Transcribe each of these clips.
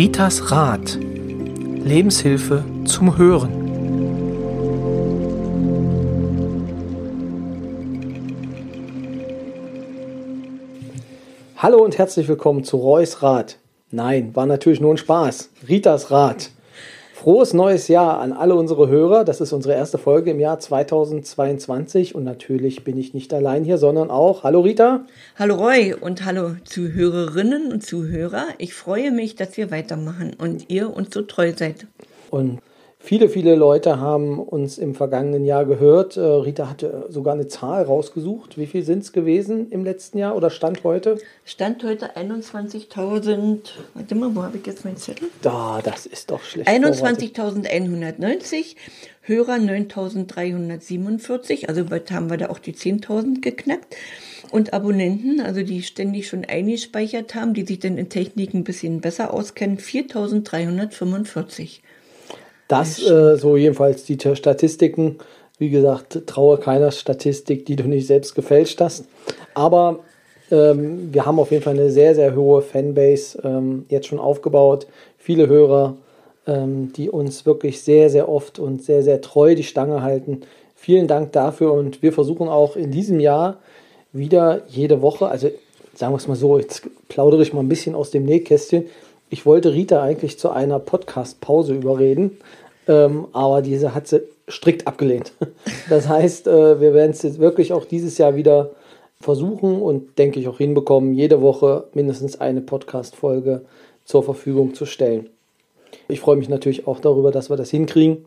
Ritas Rat. Lebenshilfe zum Hören. Hallo und herzlich willkommen zu Reus Rat. Nein, war natürlich nur ein Spaß. Ritas Rat. Frohes neues Jahr an alle unsere Hörer. Das ist unsere erste Folge im Jahr 2022 und natürlich bin ich nicht allein hier, sondern auch, hallo Rita. Hallo Roy und hallo Zuhörerinnen und Zuhörer. Ich freue mich, dass wir weitermachen und ihr uns so treu seid. Und Viele, viele Leute haben uns im vergangenen Jahr gehört. Äh, Rita hatte sogar eine Zahl rausgesucht. Wie viel sind es gewesen im letzten Jahr oder Stand heute? Stand heute 21.000. Warte mal, wo habe ich jetzt meinen Zettel? Da, das ist doch schlecht. 21.190, Hörer 9.347. Also bald haben wir da auch die 10.000 geknackt. Und Abonnenten, also die ständig schon eingespeichert haben, die sich dann in Technik ein bisschen besser auskennen, 4.345. Das, äh, so jedenfalls die Statistiken. Wie gesagt, traue keiner Statistik, die du nicht selbst gefälscht hast. Aber ähm, wir haben auf jeden Fall eine sehr, sehr hohe Fanbase ähm, jetzt schon aufgebaut. Viele Hörer, ähm, die uns wirklich sehr, sehr oft und sehr, sehr treu die Stange halten. Vielen Dank dafür und wir versuchen auch in diesem Jahr wieder jede Woche, also sagen wir es mal so, jetzt plaudere ich mal ein bisschen aus dem Nähkästchen. Ich wollte Rita eigentlich zu einer Podcast-Pause überreden, ähm, aber diese hat sie strikt abgelehnt. Das heißt, äh, wir werden es jetzt wirklich auch dieses Jahr wieder versuchen und denke ich auch hinbekommen, jede Woche mindestens eine Podcast-Folge zur Verfügung zu stellen. Ich freue mich natürlich auch darüber, dass wir das hinkriegen.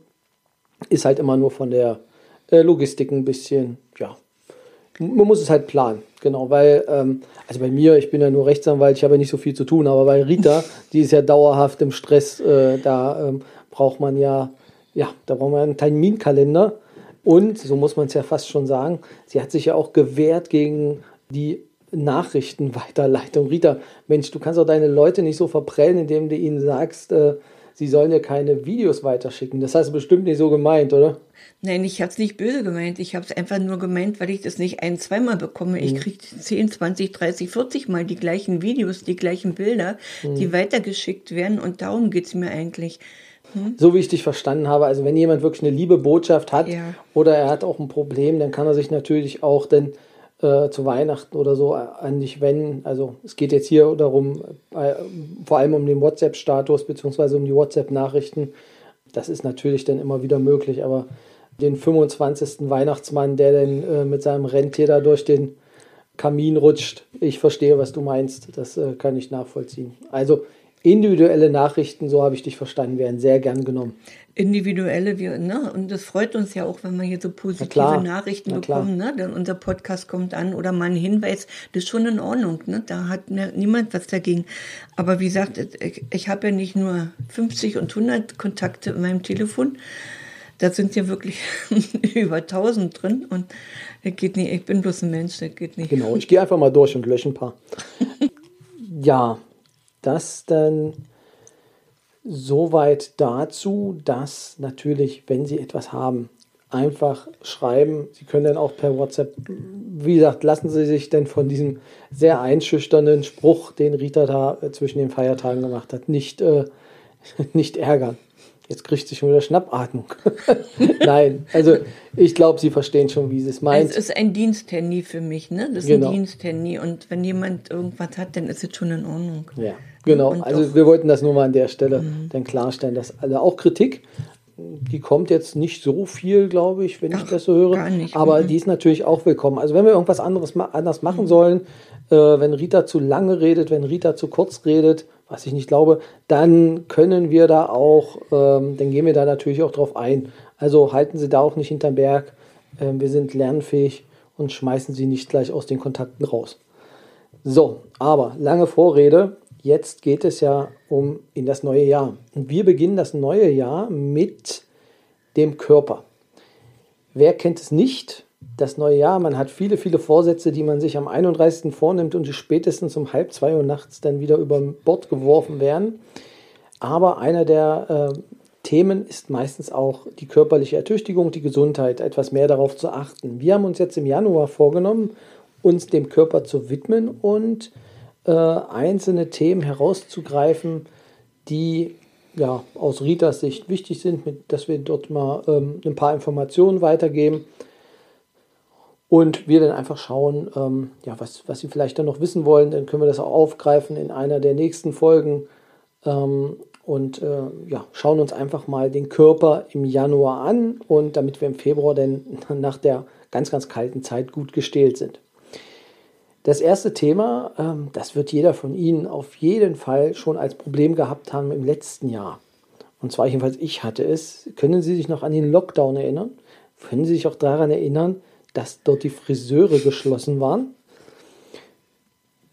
Ist halt immer nur von der äh, Logistik ein bisschen, ja, man muss es halt planen, genau, weil, ähm, also bei mir, ich bin ja nur Rechtsanwalt, ich habe ja nicht so viel zu tun, aber bei Rita, die ist ja dauerhaft im Stress, äh, da ähm, braucht man ja, ja, da braucht man einen Terminkalender. Und, so muss man es ja fast schon sagen, sie hat sich ja auch gewehrt gegen die Nachrichtenweiterleitung. Rita, Mensch, du kannst auch deine Leute nicht so verprellen, indem du ihnen sagst, äh, sie sollen dir keine Videos weiterschicken. Das hast du bestimmt nicht so gemeint, oder? Nein, ich habe es nicht böse gemeint. Ich habe es einfach nur gemeint, weil ich das nicht ein-, zweimal bekomme. Ich mhm. kriege 10, 20, 30, 40 Mal die gleichen Videos, die gleichen Bilder, mhm. die weitergeschickt werden. Und darum geht es mir eigentlich. Hm? So wie ich dich verstanden habe, also wenn jemand wirklich eine liebe Botschaft hat ja. oder er hat auch ein Problem, dann kann er sich natürlich auch dann äh, zu Weihnachten oder so an dich wenden. Also es geht jetzt hier darum, äh, vor allem um den WhatsApp-Status bzw. um die WhatsApp-Nachrichten. Das ist natürlich dann immer wieder möglich, aber den 25. Weihnachtsmann, der dann äh, mit seinem Rentier da durch den Kamin rutscht, ich verstehe, was du meinst. Das äh, kann ich nachvollziehen. Also individuelle Nachrichten, so habe ich dich verstanden, werden sehr gern genommen. Individuelle, wir, ne? Und das freut uns ja auch, wenn wir hier so positive Nachrichten bekommen, ne? Denn unser Podcast kommt an oder mal ein Hinweis, das ist schon in Ordnung, ne? Da hat niemand was dagegen. Aber wie gesagt, ich, ich habe ja nicht nur 50 und 100 Kontakte in meinem Telefon, da sind ja wirklich über 1000 drin und das geht nicht. Ich bin bloß ein Mensch, das geht nicht. Genau, ich gehe einfach mal durch und lösche ein paar. ja, das dann soweit dazu, dass natürlich, wenn Sie etwas haben, einfach schreiben. Sie können dann auch per WhatsApp, wie gesagt, lassen Sie sich denn von diesem sehr einschüchternden Spruch, den Rita da äh, zwischen den Feiertagen gemacht hat, nicht, äh, nicht ärgern. Jetzt kriegt sie schon wieder Schnappatmung. Nein, also ich glaube, Sie verstehen schon, wie sie es meint. Es ist ein Diensthandy für mich, ne? Das ist genau. ein Diensthandy und wenn jemand irgendwas hat, dann ist es schon in Ordnung. Ja. Genau, und also wir wollten das nur mal an der Stelle mhm. dann klarstellen, dass alle auch Kritik, die kommt jetzt nicht so viel, glaube ich, wenn Ach, ich das so höre. Nicht. Aber mhm. die ist natürlich auch willkommen. Also wenn wir irgendwas anderes anders machen mhm. sollen, äh, wenn Rita zu lange redet, wenn Rita zu kurz redet, was ich nicht glaube, dann können wir da auch, ähm, dann gehen wir da natürlich auch drauf ein. Also halten Sie da auch nicht hinterm Berg. Ähm, wir sind lernfähig und schmeißen Sie nicht gleich aus den Kontakten raus. So, aber lange Vorrede. Jetzt geht es ja um in das neue Jahr. Und wir beginnen das neue Jahr mit dem Körper. Wer kennt es nicht? Das neue Jahr, man hat viele, viele Vorsätze, die man sich am 31. vornimmt und die spätestens um halb zwei Uhr nachts dann wieder über Bord geworfen werden. Aber einer der äh, Themen ist meistens auch die körperliche Ertüchtigung, die Gesundheit, etwas mehr darauf zu achten. Wir haben uns jetzt im Januar vorgenommen, uns dem Körper zu widmen und äh, einzelne Themen herauszugreifen, die ja aus Ritas Sicht wichtig sind, mit, dass wir dort mal ähm, ein paar Informationen weitergeben. Und wir dann einfach schauen, ähm, ja, was, was Sie vielleicht dann noch wissen wollen. Dann können wir das auch aufgreifen in einer der nächsten Folgen. Ähm, und äh, ja, schauen uns einfach mal den Körper im Januar an und damit wir im Februar dann nach der ganz, ganz kalten Zeit gut gestählt sind. Das erste Thema, ähm, das wird jeder von Ihnen auf jeden Fall schon als Problem gehabt haben im letzten Jahr. Und zwar jedenfalls ich hatte es. Können Sie sich noch an den Lockdown erinnern? Können Sie sich auch daran erinnern, dass dort die Friseure geschlossen waren?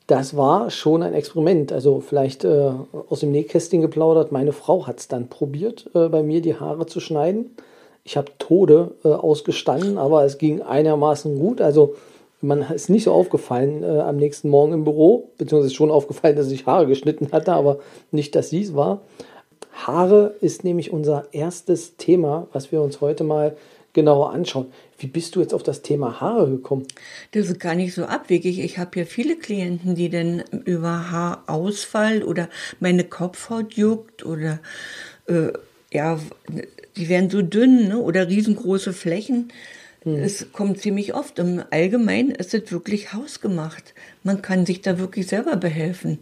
Das war schon ein Experiment. Also vielleicht äh, aus dem Nähkästchen geplaudert. Meine Frau hat es dann probiert, äh, bei mir die Haare zu schneiden. Ich habe Tode äh, ausgestanden, aber es ging einigermaßen gut. Also man ist nicht so aufgefallen äh, am nächsten Morgen im Büro, beziehungsweise schon aufgefallen, dass ich Haare geschnitten hatte, aber nicht, dass sie es war. Haare ist nämlich unser erstes Thema, was wir uns heute mal genauer anschauen. Wie bist du jetzt auf das Thema Haare gekommen? Das ist gar nicht so abwegig. Ich habe ja viele Klienten, die dann über Haarausfall oder meine Kopfhaut juckt oder äh, ja, die werden so dünn ne? oder riesengroße Flächen. Hm. Es kommt ziemlich oft. Im Allgemeinen ist es wirklich hausgemacht. Man kann sich da wirklich selber behelfen.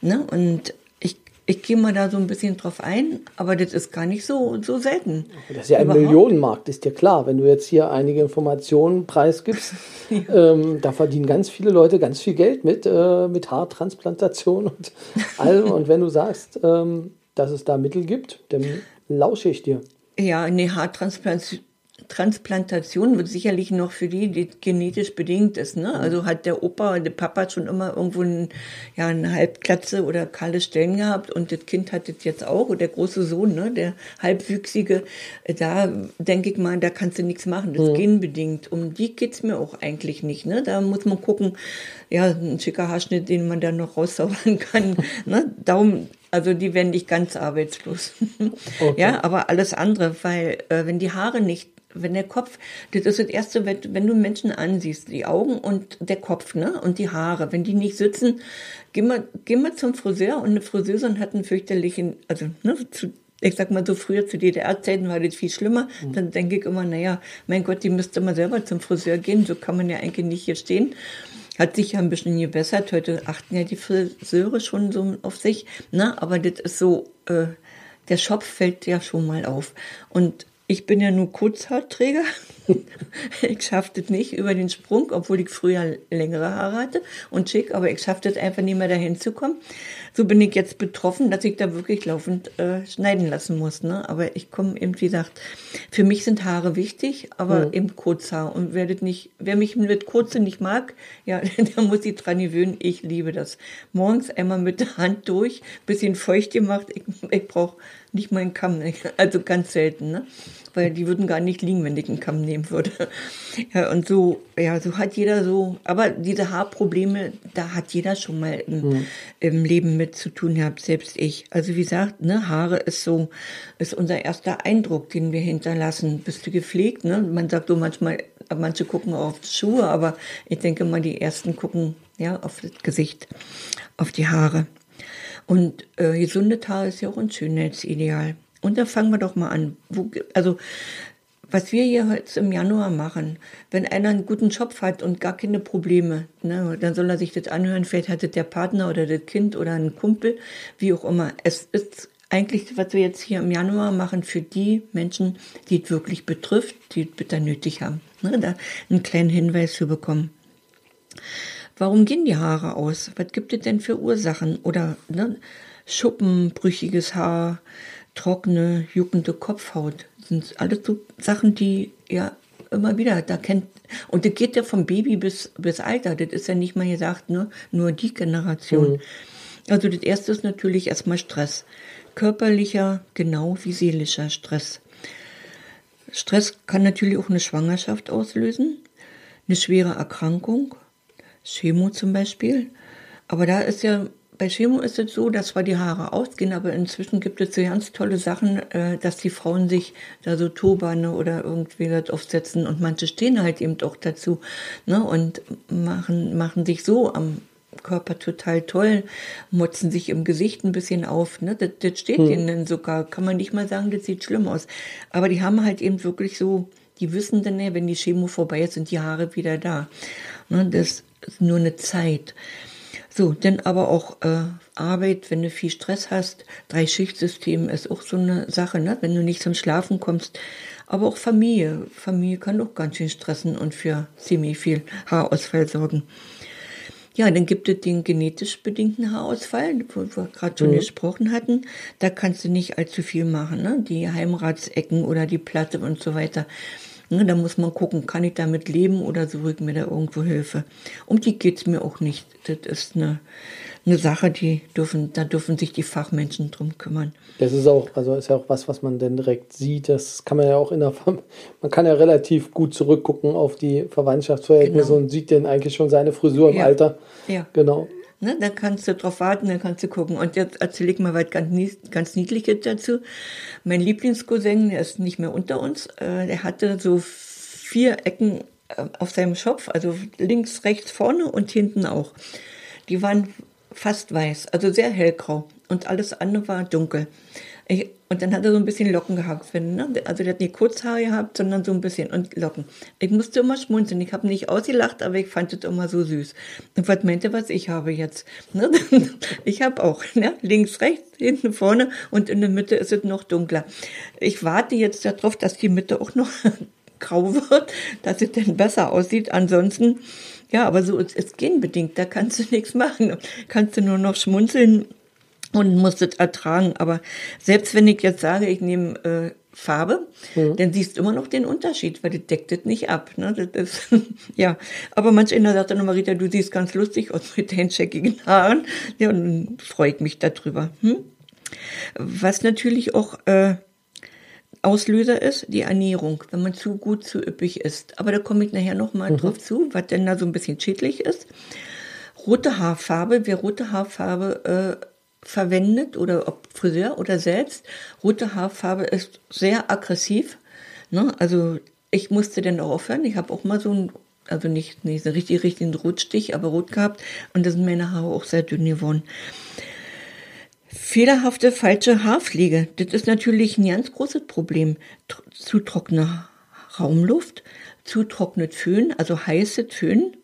Ne? Und ich, ich gehe mal da so ein bisschen drauf ein, aber das ist gar nicht so, so selten. Das ist ja ein Überhaupt. Millionenmarkt, ist dir klar. Wenn du jetzt hier einige Informationen preisgibst, ja. ähm, da verdienen ganz viele Leute ganz viel Geld mit, äh, mit Haartransplantation und allem. und wenn du sagst, ähm, dass es da Mittel gibt, dann lausche ich dir. Ja, eine Haartransplantation Transplantation wird sicherlich noch für die, die genetisch bedingt ist. Ne? Also hat der Opa, der Papa schon immer irgendwo ein, ja, eine Halbklatze oder kahle Stellen gehabt und das Kind hat das jetzt auch, der große Sohn, ne? der Halbwüchsige, da denke ich mal, da kannst du nichts machen, das ist mhm. genbedingt. Um die geht's mir auch eigentlich nicht. Ne? Da muss man gucken, ja, ein schicker Haarschnitt, den man dann noch rauszaubern kann. ne? Darum, also die werden nicht ganz arbeitslos. Okay. Ja, aber alles andere, weil äh, wenn die Haare nicht wenn der Kopf, das ist das Erste, wenn, wenn du Menschen ansiehst, die Augen und der Kopf, ne, und die Haare, wenn die nicht sitzen, geh mal, geh mal zum Friseur und eine Friseurin hat einen fürchterlichen, also, ne, zu, ich sag mal so früher zu DDR-Zeiten war das viel schlimmer, mhm. dann denke ich immer, naja, mein Gott, die müsste mal selber zum Friseur gehen, so kann man ja eigentlich nicht hier stehen. Hat sich ja ein bisschen gebessert, heute achten ja die Friseure schon so auf sich, ne, aber das ist so, äh, der Schopf fällt ja schon mal auf. Und ich bin ja nur Kurzhaarträger. ich schaffe das nicht über den Sprung, obwohl ich früher längere Haare hatte und schick, aber ich schaffe das einfach nicht mehr dahin zu kommen. So bin ich jetzt betroffen, dass ich da wirklich laufend äh, schneiden lassen muss. Ne? Aber ich komme eben, wie gesagt, für mich sind Haare wichtig, aber mhm. eben Kurzhaar. Und wer, das nicht, wer mich mit Kurze nicht mag, ja, der muss sich dran gewöhnen. Ich liebe das. Morgens einmal mit der Hand durch, bisschen feucht gemacht. Ich, ich brauche nicht mal einen Kamm, also ganz selten, ne? weil die würden gar nicht liegen, wenn ich einen Kamm nehmen würde. Ja, und so, ja, so hat jeder so, aber diese Haarprobleme, da hat jeder schon mal im, mhm. im Leben mit zu tun gehabt, selbst ich. Also wie gesagt, ne, Haare ist so, ist unser erster Eindruck, den wir hinterlassen. Bist du gepflegt, ne? Man sagt so manchmal, manche gucken auf die Schuhe, aber ich denke mal, die ersten gucken, ja, auf das Gesicht, auf die Haare. Und äh, gesunde Haare ist ja auch ein Schönheitsideal. Und da fangen wir doch mal an. Wo, also, was wir hier jetzt im Januar machen, wenn einer einen guten Job hat und gar keine Probleme, ne, dann soll er sich das anhören. Vielleicht hat es der Partner oder das Kind oder ein Kumpel, wie auch immer. Es ist eigentlich, was wir jetzt hier im Januar machen, für die Menschen, die es wirklich betrifft, die es bitter nötig haben. Ne, da einen kleinen Hinweis zu bekommen. Warum gehen die Haare aus? Was gibt es denn für Ursachen? Oder ne, Schuppen, brüchiges Haar, trockene, juckende Kopfhaut. Das sind alles so Sachen, die ja immer wieder, da kennt, und das geht ja vom Baby bis, bis Alter, das ist ja nicht mal gesagt, ne, nur die Generation. Mhm. Also das erste ist natürlich erstmal Stress. Körperlicher, genau wie seelischer Stress. Stress kann natürlich auch eine Schwangerschaft auslösen, eine schwere Erkrankung, Chemo zum Beispiel. Aber da ist ja bei Chemo ist es so, dass zwar die Haare ausgehen, aber inzwischen gibt es so ganz tolle Sachen, äh, dass die Frauen sich da so Turbane oder irgendwie das aufsetzen und manche stehen halt eben auch dazu ne, und machen, machen sich so am Körper total toll, motzen sich im Gesicht ein bisschen auf. Ne? Das, das steht hm. ihnen sogar. Kann man nicht mal sagen, das sieht schlimm aus. Aber die haben halt eben wirklich so, die wissen dann, wenn die Chemo vorbei ist, sind die Haare wieder da. Ne? Das ist nur eine Zeit. So, dann aber auch äh, Arbeit, wenn du viel Stress hast. Drei-Schicht-System ist auch so eine Sache, ne? wenn du nicht zum Schlafen kommst. Aber auch Familie. Familie kann auch ganz schön stressen und für ziemlich viel Haarausfall sorgen. Ja, dann gibt es den genetisch bedingten Haarausfall, wo wir gerade schon mhm. gesprochen hatten. Da kannst du nicht allzu viel machen, ne? Die Heimratsecken oder die Platte und so weiter. Ne, da muss man gucken, kann ich damit leben oder suche ich mir da irgendwo Hilfe. Um die geht's mir auch nicht. Das ist eine, eine Sache, die dürfen, da dürfen sich die Fachmenschen drum kümmern. Das ist auch, also ist ja auch was, was man dann direkt sieht. Das kann man ja auch in der, man kann ja relativ gut zurückgucken auf die Verwandtschaftsverhältnisse genau. und sieht dann eigentlich schon seine Frisur im ja. Alter. Ja. Genau. Ne, dann kannst du drauf warten, dann kannst du gucken. Und jetzt erzähle ich mal was ganz, ganz Niedliches dazu. Mein Lieblingscousin, der ist nicht mehr unter uns, äh, der hatte so vier Ecken äh, auf seinem Schopf, also links, rechts, vorne und hinten auch. Die waren fast weiß, also sehr hellgrau. Und alles andere war dunkel. Ich, und dann hat er so ein bisschen Locken gehabt. Wenn, ne? Also der hat nicht Kurzhaare gehabt, sondern so ein bisschen und Locken. Ich musste immer schmunzeln. Ich habe nicht ausgelacht, aber ich fand es immer so süß. Und was meinte, was ich habe jetzt? Ne? Ich habe auch ne? links, rechts, hinten, vorne und in der Mitte ist es noch dunkler. Ich warte jetzt darauf, dass die Mitte auch noch grau wird, dass es dann besser aussieht. Ansonsten, ja, aber so ist es genbedingt. Da kannst du nichts machen. Kannst du nur noch schmunzeln und muss das ertragen. Aber selbst wenn ich jetzt sage, ich nehme äh, Farbe, mhm. dann siehst du immer noch den Unterschied, weil das deckt das nicht ab. Ne? Das ist, ja, aber manch einer sagt dann, Marita, du siehst ganz lustig aus mit deinen checkigen Haaren. Ja, und dann freue ich mich darüber. Hm? Was natürlich auch äh, Auslöser ist, die Ernährung, wenn man zu gut, zu üppig isst. Aber da komme ich nachher nochmal mhm. drauf zu, was denn da so ein bisschen schädlich ist. Rote Haarfarbe, wer rote Haarfarbe äh, verwendet oder ob Friseur oder selbst. Rote Haarfarbe ist sehr aggressiv. Ne? Also ich musste dann auch aufhören. Ich habe auch mal so ein, also nicht, nicht so richtig, richtigen Rotstich, aber rot gehabt. Und da sind meine Haare auch sehr dünn geworden. Fehlerhafte falsche Haarpflege. Das ist natürlich ein ganz großes Problem. Zu trockene Raumluft, zu trocknet Föhn, also heiße Föhn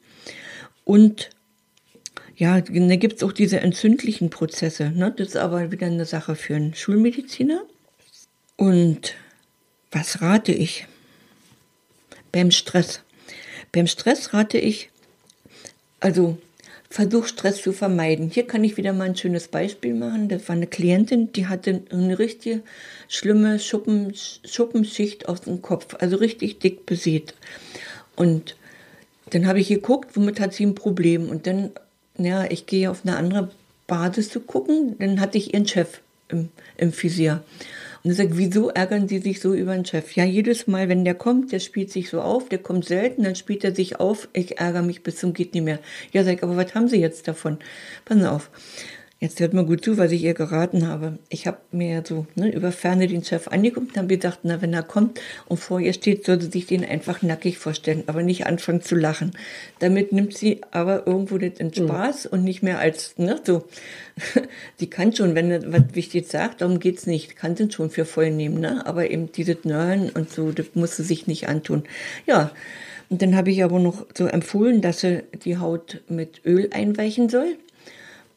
und ja, da gibt's auch diese entzündlichen Prozesse. Ne? Das ist aber wieder eine Sache für einen Schulmediziner. Und was rate ich? Beim Stress. Beim Stress rate ich, also versuch Stress zu vermeiden. Hier kann ich wieder mal ein schönes Beispiel machen. Das war eine Klientin, die hatte eine richtig schlimme Schuppen, Schuppenschicht auf dem Kopf, also richtig dick besät. Und dann habe ich geguckt, womit hat sie ein Problem. Und dann ja, ich gehe auf eine andere Basis zu gucken. Dann hatte ich ihren Chef im, im Visier. Und ich sage, wieso ärgern Sie sich so über den Chef? Ja, jedes Mal, wenn der kommt, der spielt sich so auf, der kommt selten, dann spielt er sich auf, ich ärgere mich bis zum geht nicht mehr. Ja, sag ich, aber was haben Sie jetzt davon? Passen auf. Jetzt hört mal gut zu, was ich ihr geraten habe. Ich habe mir so ne, über Ferne den Chef angeguckt und habe gedacht, na, wenn er kommt und vor ihr steht, soll sie sich den einfach nackig vorstellen, aber nicht anfangen zu lachen. Damit nimmt sie aber irgendwo den mhm. Spaß mhm. und nicht mehr als, ne, so. sie kann schon, wenn er was wichtig sagt, darum geht's nicht, kann sie schon für voll nehmen, ne, aber eben dieses Nörlen und so, das muss sie sich nicht antun. Ja. Und dann habe ich aber noch so empfohlen, dass sie die Haut mit Öl einweichen soll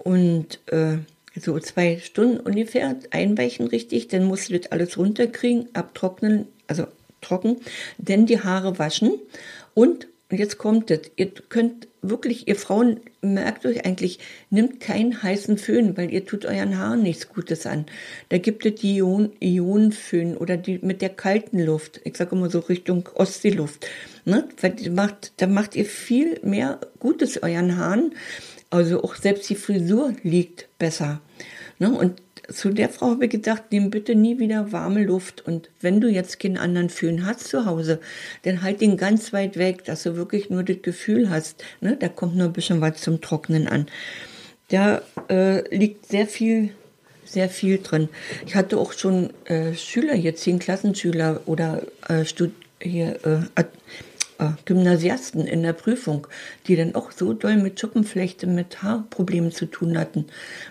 und äh, so zwei Stunden ungefähr einweichen richtig, dann musst du das alles runterkriegen, abtrocknen, also trocken, dann die Haare waschen und, und jetzt kommt das, ihr könnt wirklich, ihr Frauen, merkt euch eigentlich, nimmt keinen heißen Föhn, weil ihr tut euren Haaren nichts Gutes an. Da gibt es die Ion, Ionenföhn oder die mit der kalten Luft, ich sage immer so Richtung Ostseeluft, ne? weil die macht, da macht ihr viel mehr Gutes euren Haaren, also auch selbst die Frisur liegt besser. Ne? Und zu der Frau habe ich gedacht, nimm bitte nie wieder warme Luft. Und wenn du jetzt keinen anderen Föhn hast zu Hause, dann halt ihn ganz weit weg, dass du wirklich nur das Gefühl hast, ne? da kommt nur ein bisschen was zum Trocknen an. Da äh, liegt sehr viel, sehr viel drin. Ich hatte auch schon äh, Schüler, jetzt zehn Klassenschüler oder äh, hier, äh, Gymnasiasten in der Prüfung, die dann auch so doll mit Schuppenflechte, mit Haarproblemen zu tun hatten.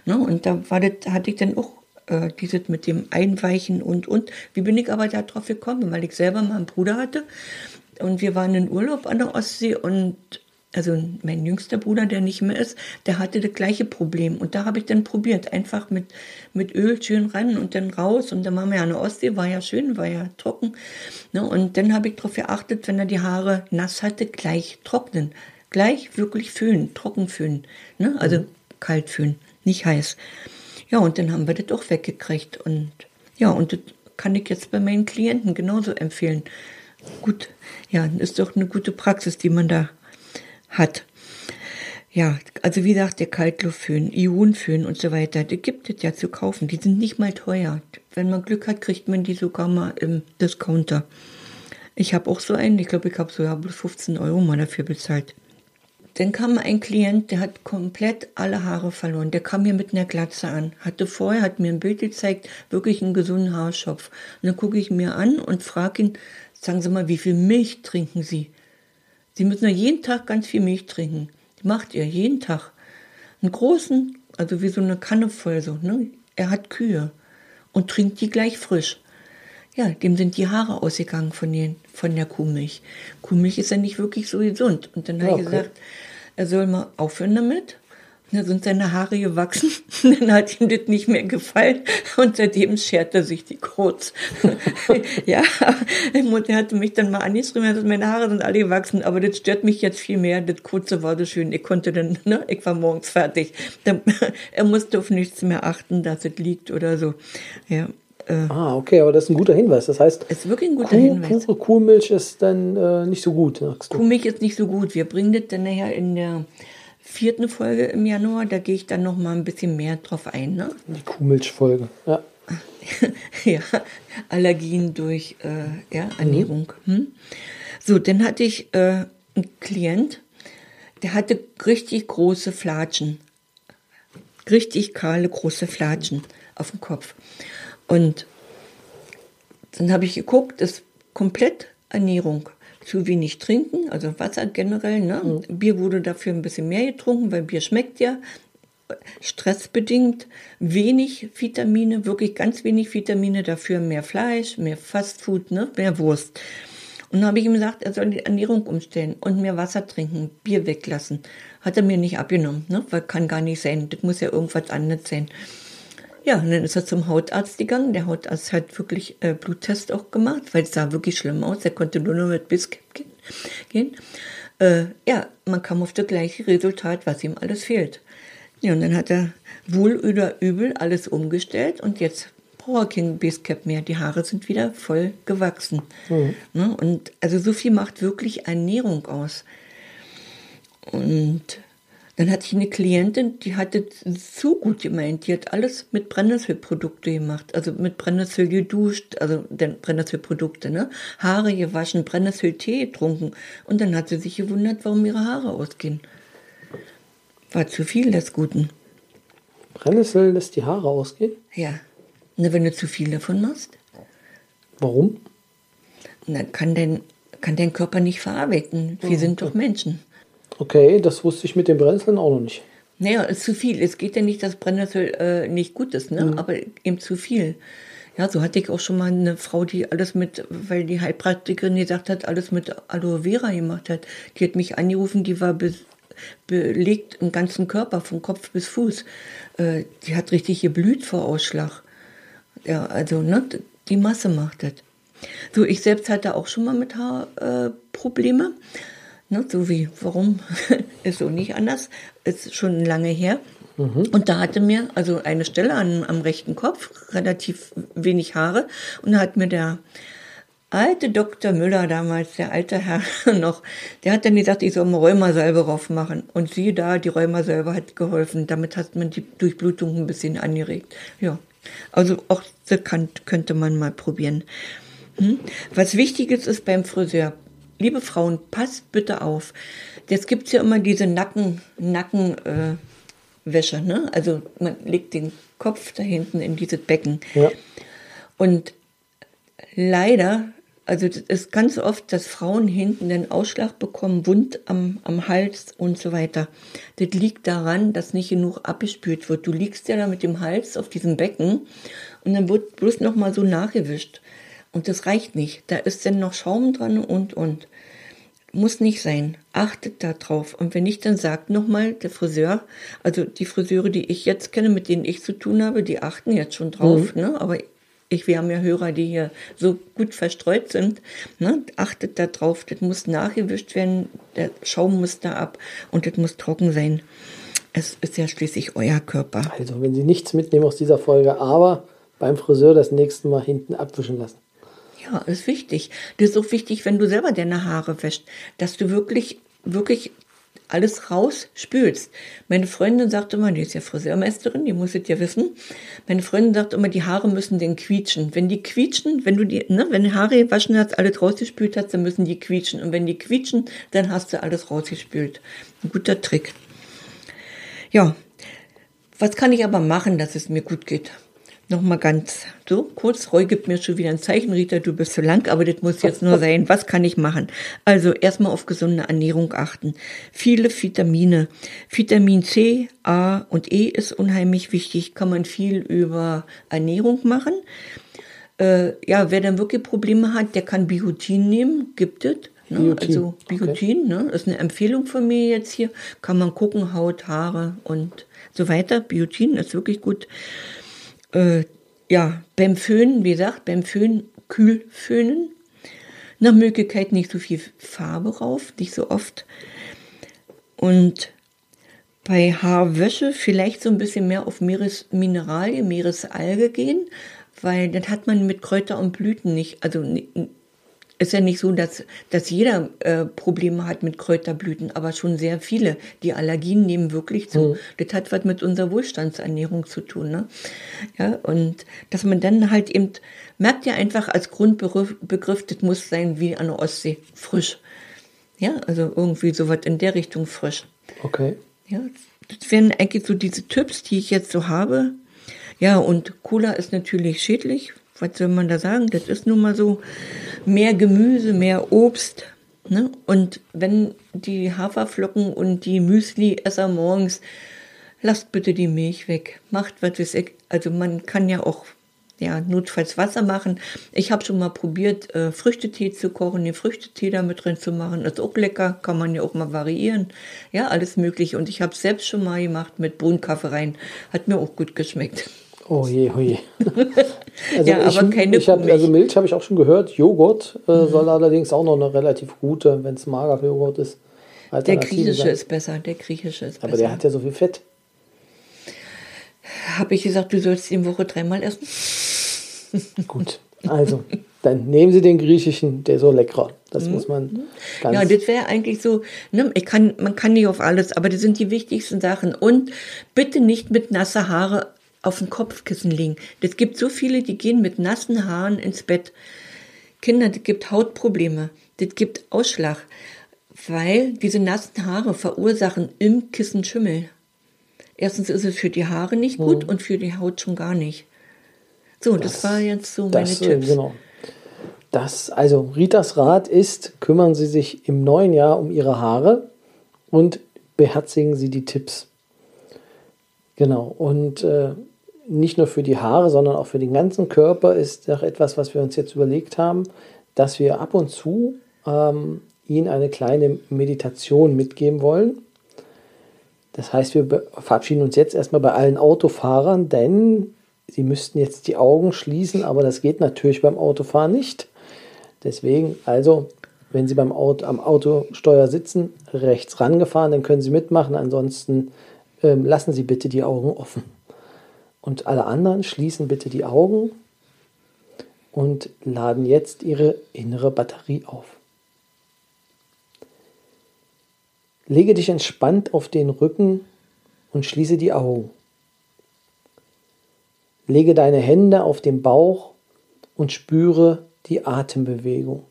Ne? Und da war das, hatte ich dann auch äh, dieses mit dem Einweichen und, und. Wie bin ich aber darauf gekommen? Weil ich selber mal einen Bruder hatte und wir waren in Urlaub an der Ostsee und also mein jüngster Bruder, der nicht mehr ist, der hatte das gleiche Problem. Und da habe ich dann probiert, einfach mit, mit Öl schön ran und dann raus. Und dann waren wir ja an der Ostsee, war ja schön, war ja trocken. Ne? Und dann habe ich darauf geachtet, wenn er die Haare nass hatte, gleich trocknen. Gleich wirklich föhnen, trocken föhnen. Ne? Also mhm. kalt föhnen, nicht heiß. Ja, und dann haben wir das auch weggekriegt. Und ja, und das kann ich jetzt bei meinen Klienten genauso empfehlen. Gut, ja, ist doch eine gute Praxis, die man da hat. Ja, also wie gesagt, der Kaltluftföhn, Ionföhn und so weiter, die gibt es ja zu kaufen. Die sind nicht mal teuer. Wenn man Glück hat, kriegt man die sogar mal im Discounter. Ich habe auch so einen, ich glaube, ich habe sogar bloß 15 Euro mal dafür bezahlt. Dann kam ein Klient, der hat komplett alle Haare verloren. Der kam mir mit einer Glatze an. Hatte vorher, hat mir ein Bild gezeigt, wirklich einen gesunden Haarschopf. Und dann gucke ich mir an und frage ihn, sagen Sie mal, wie viel Milch trinken Sie? Sie müssen ja jeden Tag ganz viel Milch trinken. Die macht ihr jeden Tag. Einen großen, also wie so eine Kanne voll so. Ne? Er hat Kühe und trinkt die gleich frisch. Ja, dem sind die Haare ausgegangen von, den, von der Kuhmilch. Kuhmilch ist ja nicht wirklich so gesund. Und dann ja, habe ich gesagt, er soll mal aufhören damit. Da sind seine Haare gewachsen. Dann hat ihm das nicht mehr gefallen. Und seitdem schert er sich die kurz. ja, er hatte mich dann mal angeschrieben, dass meine Haare sind alle gewachsen. Aber das stört mich jetzt viel mehr. Das kurze war so schön. Ich konnte dann, ne, ich war morgens fertig. er musste auf nichts mehr achten, dass es liegt oder so. Ja. Äh, ah, okay, aber das ist ein guter Hinweis. Das heißt, es ist wirklich ein guter Kuh, Hinweis. Pure Kuhmilch ist dann äh, nicht so gut, sagst du. Kuhmilch ist nicht so gut. Wir bringen das dann nachher in der vierten Folge im Januar, da gehe ich dann noch mal ein bisschen mehr drauf ein. Ne? Die Kuhmilchfolge, ja. ja, Allergien durch äh, ja, Ernährung. Mhm. Hm? So, dann hatte ich äh, einen Klient, der hatte richtig große Flatschen. Richtig kahle, große Flatschen auf dem Kopf. Und dann habe ich geguckt, das ist komplett Ernährung zu wenig trinken, also Wasser generell. Ne? Mhm. Bier wurde dafür ein bisschen mehr getrunken, weil Bier schmeckt ja. Stressbedingt wenig Vitamine, wirklich ganz wenig Vitamine, dafür mehr Fleisch, mehr Fastfood, ne? mehr Wurst. Und dann habe ich ihm gesagt, er soll die Ernährung umstellen und mehr Wasser trinken, Bier weglassen. Hat er mir nicht abgenommen, ne? weil kann gar nicht sein. Das muss ja irgendwas anderes sein. Ja, und dann ist er zum Hautarzt gegangen. Der Hautarzt hat wirklich äh, Bluttest auch gemacht, weil es sah wirklich schlimm aus. Er konnte nur noch mit Biscuit gehen. gehen. Äh, ja, man kam auf das gleiche Resultat, was ihm alles fehlt. Ja, und dann hat er wohl oder übel alles umgestellt und jetzt braucht er kein Basecap mehr. Die Haare sind wieder voll gewachsen. Mhm. Ne? Und also so viel macht wirklich Ernährung aus. Und dann hatte ich eine Klientin, die hatte so gut gemeint, die hat alles mit Brennnesselprodukte gemacht, also mit Brennnessel geduscht, also Brennnesselprodukte, ne? Haare gewaschen, Brennnesseltee getrunken und dann hat sie sich gewundert, warum ihre Haare ausgehen. War zu viel des Guten. Brennnessel lässt die Haare ausgehen? Ja. Na, wenn du zu viel davon machst. Warum? Na, kann dein, kann dein Körper nicht verarbeiten. Wir oh, sind doch Menschen. Okay, das wusste ich mit den Brennnesseln auch noch nicht. Naja, ist zu viel. Es geht ja nicht, dass Brennnessel äh, nicht gut ist, ne? Mhm. aber eben zu viel. Ja, so hatte ich auch schon mal eine Frau, die alles mit, weil die Heilpraktikerin gesagt hat, alles mit Aloe Vera gemacht hat. Die hat mich angerufen, die war be belegt im ganzen Körper, von Kopf bis Fuß. Äh, die hat richtig geblüht vor Ausschlag. Ja, also, ne, die Masse macht das. So, ich selbst hatte auch schon mal mit Haarprobleme. Äh, Ne, so wie, warum ist so nicht anders, ist schon lange her. Mhm. Und da hatte mir also eine Stelle an, am rechten Kopf, relativ wenig Haare, und da hat mir der alte Dr. Müller damals, der alte Herr noch, der hat dann gesagt, ich soll mal Rheumasalbe drauf machen. Und siehe da, die Rheumasalbe hat geholfen. Damit hat man die Durchblutung ein bisschen angeregt. Ja, also auch das kann, könnte man mal probieren. Hm? Was wichtig ist, ist beim Friseur, liebe Frauen, passt bitte auf. Jetzt gibt es ja immer diese Nacken, Nackenwäsche, äh, ne? Also man legt den Kopf da hinten in dieses Becken. Ja. Und leider Also es ist ganz oft, dass Frauen hinten den Ausschlag bekommen, Wund am, am Hals und so weiter. Das liegt daran, dass nicht genug abgespült wird. Du liegst ja da mit dem Hals auf diesem Becken und dann wird bloß noch mal so nachgewischt. Und das reicht nicht. Da ist dann noch Schaum dran und, und. Muss nicht sein. Achtet da drauf. Und wenn nicht, dann sagt nochmal der Friseur, also die Friseure, die ich jetzt kenne, mit denen ich zu tun habe, die achten jetzt schon drauf, mhm. ne? Aber ich, wir haben ja Hörer, die hier so gut verstreut sind, ne? Achtet da drauf. Das muss nachgewischt werden. Der Schaum muss da ab und das muss trocken sein. Es ist ja schließlich euer Körper. Also, wenn Sie nichts mitnehmen aus dieser Folge, aber beim Friseur das nächste Mal hinten abwischen lassen. Ja, ist wichtig. Das ist auch wichtig, wenn du selber deine Haare wäschst, dass du wirklich, wirklich alles rausspülst. Meine Freundin sagt immer, die ist ja Friseurmeisterin, die muss es ja wissen. Meine Freundin sagt immer, die Haare müssen denn quietschen. Wenn die quietschen, wenn du die, ne, wenn die Haare gewaschen hast, alles rausgespült hast, dann müssen die quietschen. Und wenn die quietschen, dann hast du alles rausgespült. Ein guter Trick. Ja. Was kann ich aber machen, dass es mir gut geht? Nochmal ganz so kurz. Roy gibt mir schon wieder ein Zeichen. Rita, du bist zu lang, aber das muss jetzt nur sein. Was kann ich machen? Also erstmal auf gesunde Ernährung achten. Viele Vitamine. Vitamin C, A und E ist unheimlich wichtig. Kann man viel über Ernährung machen. Äh, ja, wer dann wirklich Probleme hat, der kann Biotin nehmen. Gibt es. Ne? Biotin. Also Biotin, okay. ne? ist eine Empfehlung von mir jetzt hier. Kann man gucken, Haut, Haare und so weiter. Biotin ist wirklich gut äh, ja, beim Föhnen, wie gesagt, beim Föhnen kühl föhnen. Nach Möglichkeit nicht so viel Farbe rauf, nicht so oft. Und bei Haarwäsche vielleicht so ein bisschen mehr auf Meeresmineralien, Meeresalge gehen, weil dann hat man mit Kräuter und Blüten nicht, also ist ja nicht so, dass, dass jeder äh, Probleme hat mit Kräuterblüten, aber schon sehr viele. Die Allergien nehmen wirklich zu. Mhm. Das hat was mit unserer Wohlstandsernährung zu tun. Ne? Ja, und dass man dann halt eben, merkt ja einfach als Grundbegriff, Begriff, das muss sein wie an der Ostsee, frisch. Ja, also irgendwie sowas in der Richtung frisch. Okay. Ja, das wären eigentlich so diese Tipps, die ich jetzt so habe. Ja, und Cola ist natürlich schädlich, was soll man da sagen? Das ist nun mal so. Mehr Gemüse, mehr Obst. Ne? Und wenn die Haferflocken und die Müsli-Esser morgens, lasst bitte die Milch weg. Macht was es Also man kann ja auch ja, notfalls Wasser machen. Ich habe schon mal probiert, äh, Früchtetee zu kochen, den Früchtetee da mit drin zu machen. Ist auch lecker, kann man ja auch mal variieren. Ja, alles mögliche. Und ich habe es selbst schon mal gemacht mit Bohnenkaffee rein. Hat mir auch gut geschmeckt. Oh je, oh je. Also ja, ich, aber keine ich hab, Also Milch habe ich auch schon gehört. Joghurt äh, mhm. soll allerdings auch noch eine relativ gute, wenn es mager Joghurt ist. Der griechische sein. ist besser, der griechische ist aber besser. Aber der hat ja so viel Fett. Habe ich gesagt, du sollst die Woche dreimal essen? Gut, also dann nehmen Sie den griechischen, der ist so leckerer. Das mhm. muss man mhm. ganz Ja, das wäre eigentlich so, ne, ich kann, man kann nicht auf alles, aber das sind die wichtigsten Sachen. Und bitte nicht mit nasser Haare auf dem Kopfkissen liegen. Es gibt so viele, die gehen mit nassen Haaren ins Bett. Kinder, das gibt Hautprobleme, das gibt Ausschlag, weil diese nassen Haare verursachen im Kissen Schimmel. Erstens ist es für die Haare nicht gut hm. und für die Haut schon gar nicht. So, das, das war jetzt so meine das, äh, Tipps. Genau. Das, also Ritas Rat ist, kümmern Sie sich im neuen Jahr um Ihre Haare und beherzigen Sie die Tipps. Genau. Und äh, nicht nur für die Haare, sondern auch für den ganzen Körper ist doch etwas, was wir uns jetzt überlegt haben, dass wir ab und zu ähm, Ihnen eine kleine Meditation mitgeben wollen. Das heißt, wir verabschieden uns jetzt erstmal bei allen Autofahrern, denn Sie müssten jetzt die Augen schließen, aber das geht natürlich beim Autofahren nicht. Deswegen, also, wenn Sie beim Auto, am Autosteuer sitzen, rechts rangefahren, dann können Sie mitmachen. Ansonsten ähm, lassen Sie bitte die Augen offen. Und alle anderen schließen bitte die Augen und laden jetzt ihre innere Batterie auf. Lege dich entspannt auf den Rücken und schließe die Augen. Lege deine Hände auf den Bauch und spüre die Atembewegung.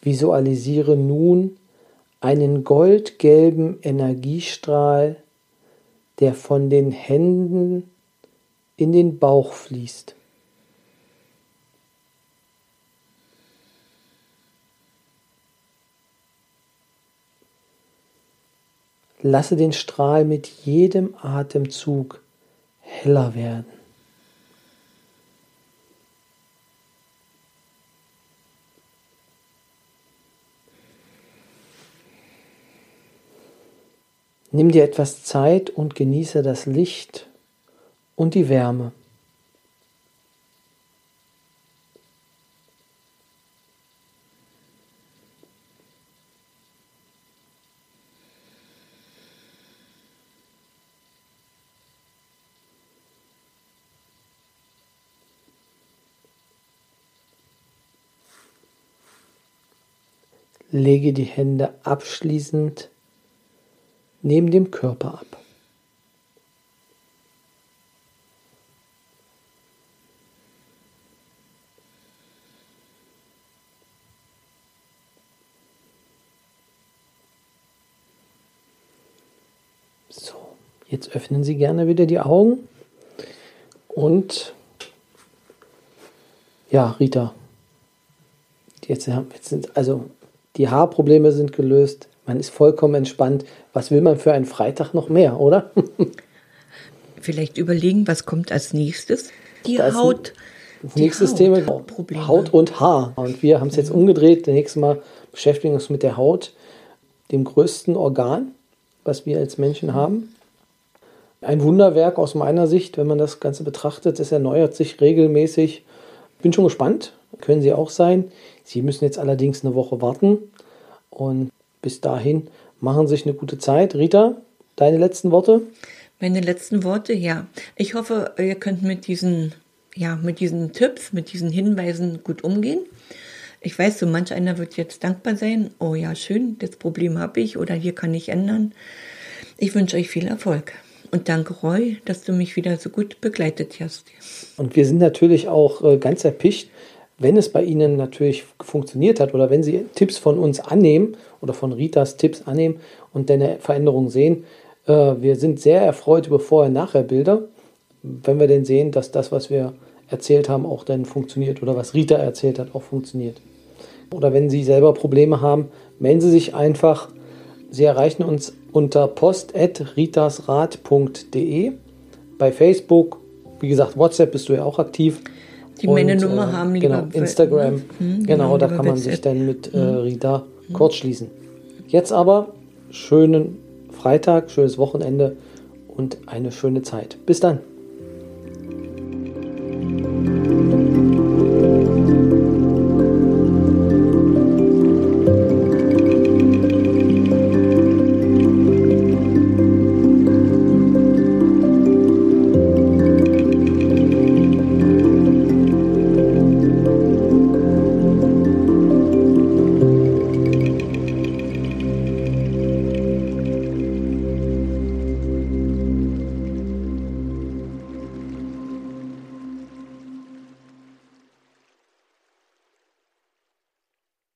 Visualisiere nun einen goldgelben Energiestrahl der von den Händen in den Bauch fließt. Lasse den Strahl mit jedem Atemzug heller werden. Nimm dir etwas Zeit und genieße das Licht und die Wärme. Lege die Hände abschließend neben dem Körper ab. So, jetzt öffnen Sie gerne wieder die Augen und ja, Rita, jetzt, jetzt sind also die Haarprobleme sind gelöst, man ist vollkommen entspannt. Was will man für einen Freitag noch mehr, oder? Vielleicht überlegen, was kommt als nächstes? Die das Haut. Das nächste Thema Haut und Haar. Und wir haben es jetzt umgedreht. Das nächste Mal beschäftigen wir uns mit der Haut, dem größten Organ, was wir als Menschen haben. Ein Wunderwerk aus meiner Sicht, wenn man das Ganze betrachtet. Es erneuert sich regelmäßig. Bin schon gespannt. Können Sie auch sein. Sie müssen jetzt allerdings eine Woche warten. Und bis dahin machen Sie sich eine gute Zeit. Rita, deine letzten Worte? Meine letzten Worte, ja. Ich hoffe, ihr könnt mit diesen, ja, mit diesen Tipps, mit diesen Hinweisen gut umgehen. Ich weiß, so manch einer wird jetzt dankbar sein. Oh ja, schön, das Problem habe ich oder hier kann ich ändern. Ich wünsche euch viel Erfolg. Und danke, Roy, dass du mich wieder so gut begleitet hast. Und wir sind natürlich auch äh, ganz erpicht, wenn es bei Ihnen natürlich funktioniert hat oder wenn Sie Tipps von uns annehmen oder von Ritas Tipps annehmen und eine Veränderung sehen, äh, wir sind sehr erfreut über Vorher-Nachher-Bilder, wenn wir denn sehen, dass das, was wir erzählt haben, auch dann funktioniert oder was Rita erzählt hat, auch funktioniert. Oder wenn Sie selber Probleme haben, melden Sie sich einfach. Sie erreichen uns unter post.ritasrat.de bei Facebook. Wie gesagt, WhatsApp bist du ja auch aktiv. Die meine Nummer äh, haben lieber Genau, Instagram. Hm, genau, da kann man sich dann mit äh, hm. Rita hm. kurz schließen. Jetzt aber schönen Freitag, schönes Wochenende und eine schöne Zeit. Bis dann.